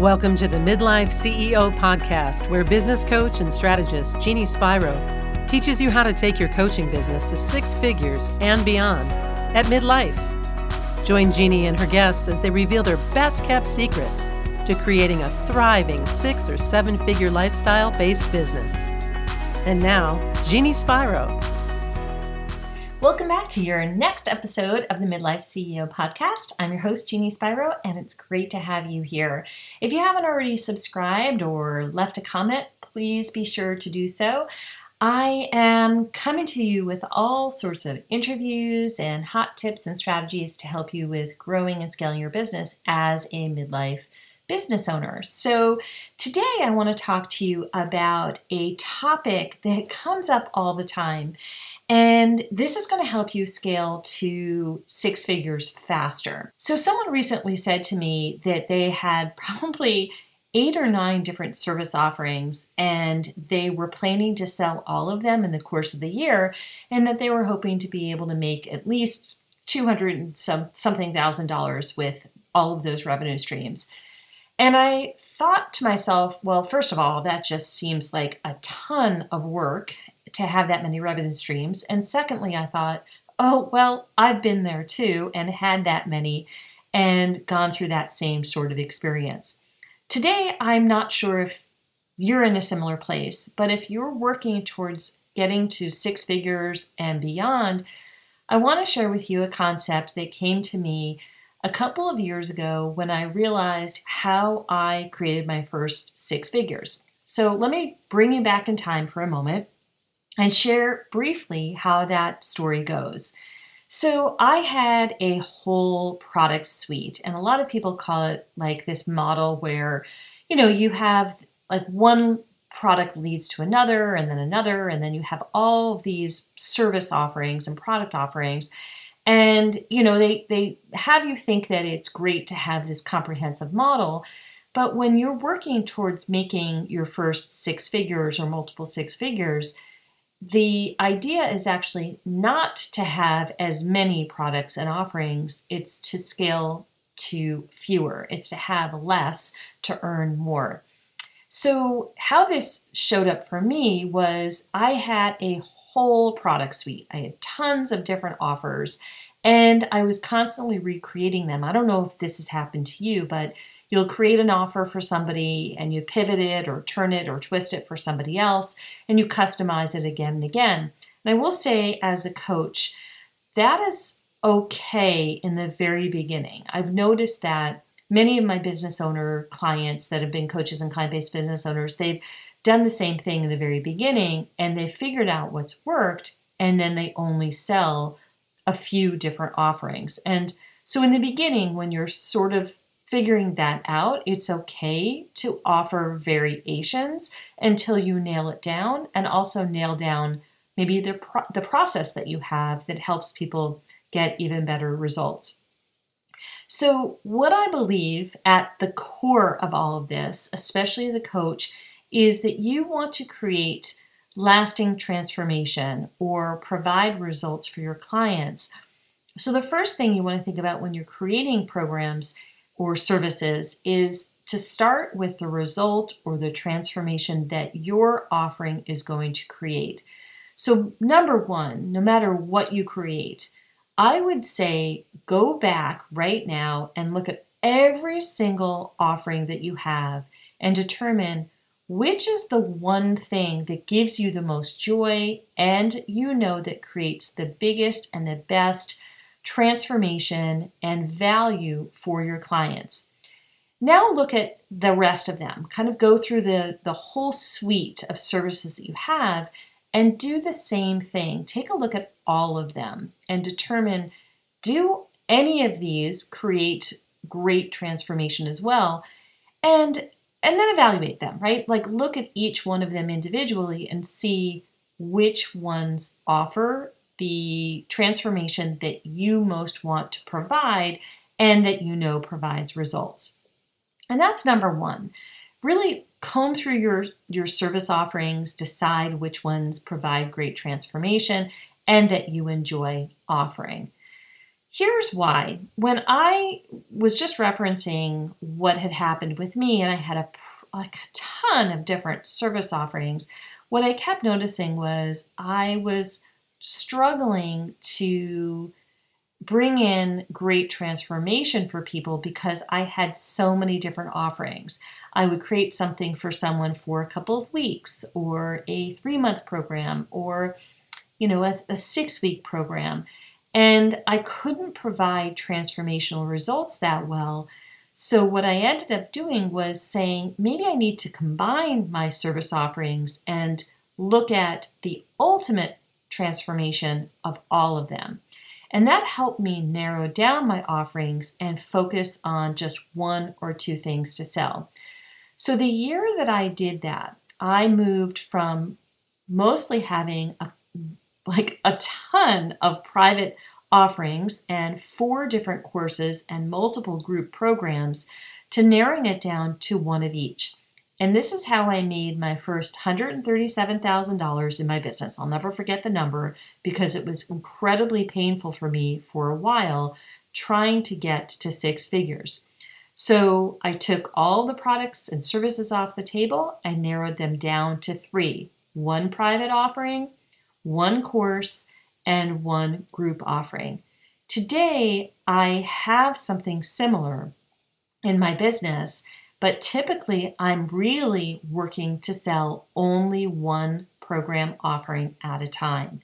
Welcome to the Midlife CEO podcast, where business coach and strategist Jeannie Spiro teaches you how to take your coaching business to six figures and beyond at midlife. Join Jeannie and her guests as they reveal their best kept secrets to creating a thriving six or seven figure lifestyle based business. And now, Jeannie Spiro. Welcome back to your next episode of the Midlife CEO podcast. I'm your host, Jeannie Spiro, and it's great to have you here. If you haven't already subscribed or left a comment, please be sure to do so. I am coming to you with all sorts of interviews and hot tips and strategies to help you with growing and scaling your business as a midlife business owner. So, today I want to talk to you about a topic that comes up all the time, and this is going to help you scale to six figures faster. So, someone recently said to me that they had probably eight or nine different service offerings and they were planning to sell all of them in the course of the year and that they were hoping to be able to make at least 200 some something thousand dollars with all of those revenue streams. And I thought to myself, well, first of all, that just seems like a ton of work to have that many revenue streams. And secondly, I thought, oh, well, I've been there too and had that many and gone through that same sort of experience. Today, I'm not sure if you're in a similar place, but if you're working towards getting to six figures and beyond, I want to share with you a concept that came to me a couple of years ago when I realized how I created my first six figures. So let me bring you back in time for a moment and share briefly how that story goes. So, I had a whole product suite, and a lot of people call it like this model where, you know, you have like one product leads to another, and then another, and then you have all these service offerings and product offerings. And, you know, they, they have you think that it's great to have this comprehensive model. But when you're working towards making your first six figures or multiple six figures, the idea is actually not to have as many products and offerings, it's to scale to fewer, it's to have less to earn more. So, how this showed up for me was I had a whole product suite, I had tons of different offers, and I was constantly recreating them. I don't know if this has happened to you, but You'll create an offer for somebody and you pivot it or turn it or twist it for somebody else and you customize it again and again. And I will say, as a coach, that is okay in the very beginning. I've noticed that many of my business owner clients that have been coaches and client based business owners, they've done the same thing in the very beginning and they've figured out what's worked and then they only sell a few different offerings. And so in the beginning, when you're sort of figuring that out, it's okay to offer variations until you nail it down and also nail down maybe the, pro- the process that you have that helps people get even better results. So, what I believe at the core of all of this, especially as a coach, is that you want to create lasting transformation or provide results for your clients. So, the first thing you want to think about when you're creating programs or services is to start with the result or the transformation that your offering is going to create. So, number one, no matter what you create, I would say go back right now and look at every single offering that you have and determine which is the one thing that gives you the most joy and you know that creates the biggest and the best transformation, and value for your clients. Now look at the rest of them. Kind of go through the, the whole suite of services that you have and do the same thing. Take a look at all of them and determine do any of these create great transformation as well? And and then evaluate them, right? Like look at each one of them individually and see which ones offer the transformation that you most want to provide and that you know provides results. And that's number one. Really comb through your, your service offerings, decide which ones provide great transformation and that you enjoy offering. Here's why. When I was just referencing what had happened with me, and I had a like a ton of different service offerings, what I kept noticing was I was struggling to bring in great transformation for people because I had so many different offerings. I would create something for someone for a couple of weeks or a three month program or you know a, a six week program and I couldn't provide transformational results that well. So, what I ended up doing was saying maybe I need to combine my service offerings and look at the ultimate transformation of all of them. And that helped me narrow down my offerings and focus on just one or two things to sell. So, the year that I did that, I moved from mostly having a like a ton of private offerings and four different courses and multiple group programs to narrowing it down to one of each. And this is how I made my first $137,000 in my business. I'll never forget the number because it was incredibly painful for me for a while trying to get to six figures. So I took all the products and services off the table and narrowed them down to three one private offering, one course, and one group offering. Today, I have something similar in my business, but typically I'm really working to sell only one program offering at a time.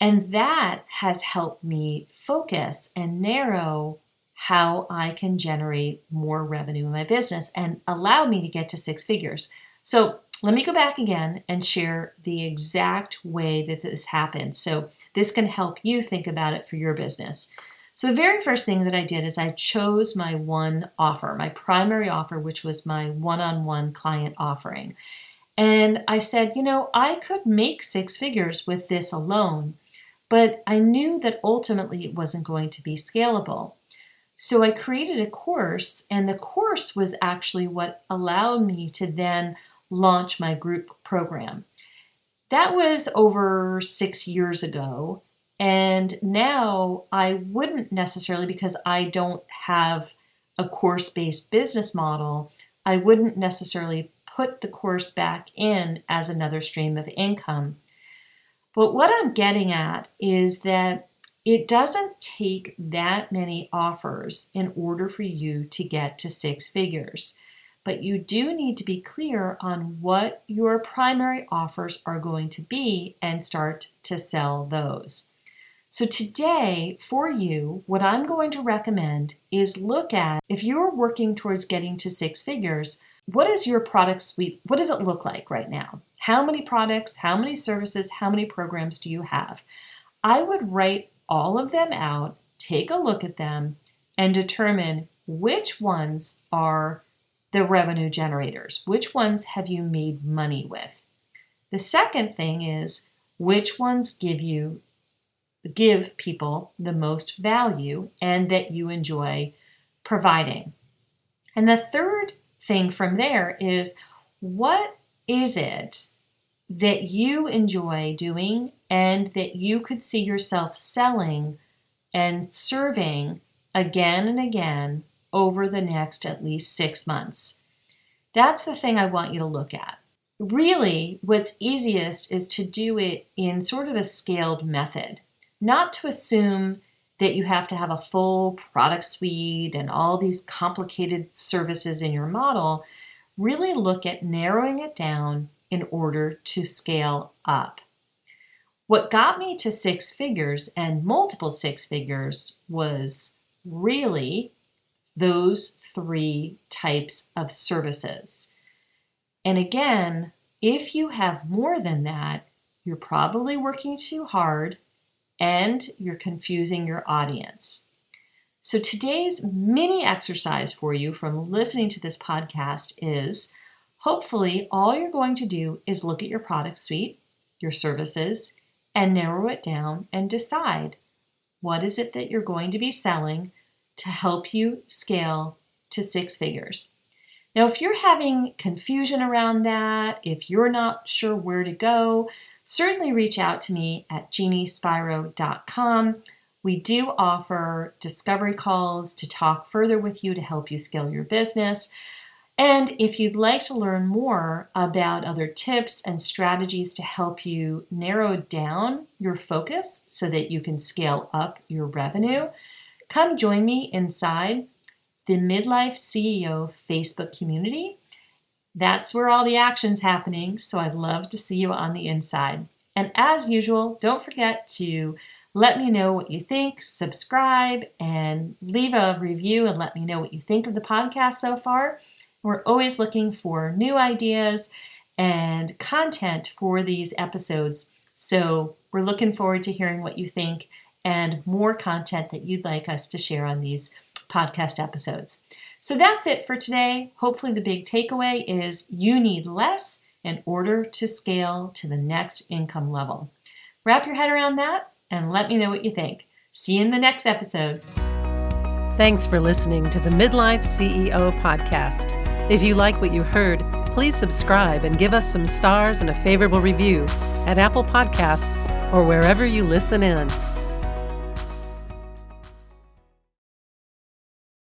And that has helped me focus and narrow how I can generate more revenue in my business and allow me to get to six figures. So let me go back again and share the exact way that this happened. So this can help you think about it for your business. So the very first thing that I did is I chose my one offer, my primary offer, which was my one on one client offering. And I said, you know, I could make six figures with this alone, but I knew that ultimately it wasn't going to be scalable. So I created a course, and the course was actually what allowed me to then launch my group program. That was over six years ago. And now I wouldn't necessarily, because I don't have a course based business model, I wouldn't necessarily put the course back in as another stream of income. But what I'm getting at is that it doesn't take that many offers in order for you to get to six figures but you do need to be clear on what your primary offers are going to be and start to sell those. So, today for you, what I'm going to recommend is look at if you're working towards getting to six figures, what is your product suite? What does it look like right now? How many products, how many services, how many programs do you have? I would write all of them out, take a look at them, and determine which ones are the revenue generators. Which ones have you made money with? The second thing is which ones give you give people the most value and that you enjoy providing. And the third thing from there is what is it that you enjoy doing and that you could see yourself selling and serving again and again over the next at least six months. That's the thing I want you to look at. Really, what's easiest is to do it in sort of a scaled method, not to assume that you have to have a full product suite and all these complicated services in your model. Really look at narrowing it down in order to scale up. What got me to six figures and multiple six figures was really those three types of services. And again, if you have more than that, you're probably working too hard and you're confusing your audience. So, today's mini exercise for you from listening to this podcast is hopefully all you're going to do is look at your product suite, your services, and narrow it down and decide what is it that you're going to be selling to help you scale to six figures. Now, if you're having confusion around that, if you're not sure where to go, certainly reach out to me at jeanniespiro.com. We do offer discovery calls to talk further with you to help you scale your business. And if you'd like to learn more about other tips and strategies to help you narrow down your focus so that you can scale up your revenue, come join me inside the Midlife CEO Facebook community. That's where all the action's happening, so I'd love to see you on the inside. And as usual, don't forget to let me know what you think, subscribe, and leave a review and let me know what you think of the podcast so far. We're always looking for new ideas and content for these episodes. So we're looking forward to hearing what you think and more content that you'd like us to share on these podcast episodes. So that's it for today. Hopefully, the big takeaway is you need less in order to scale to the next income level. Wrap your head around that and let me know what you think. See you in the next episode. Thanks for listening to the Midlife CEO podcast. If you like what you heard, please subscribe and give us some stars and a favorable review at Apple Podcasts or wherever you listen in.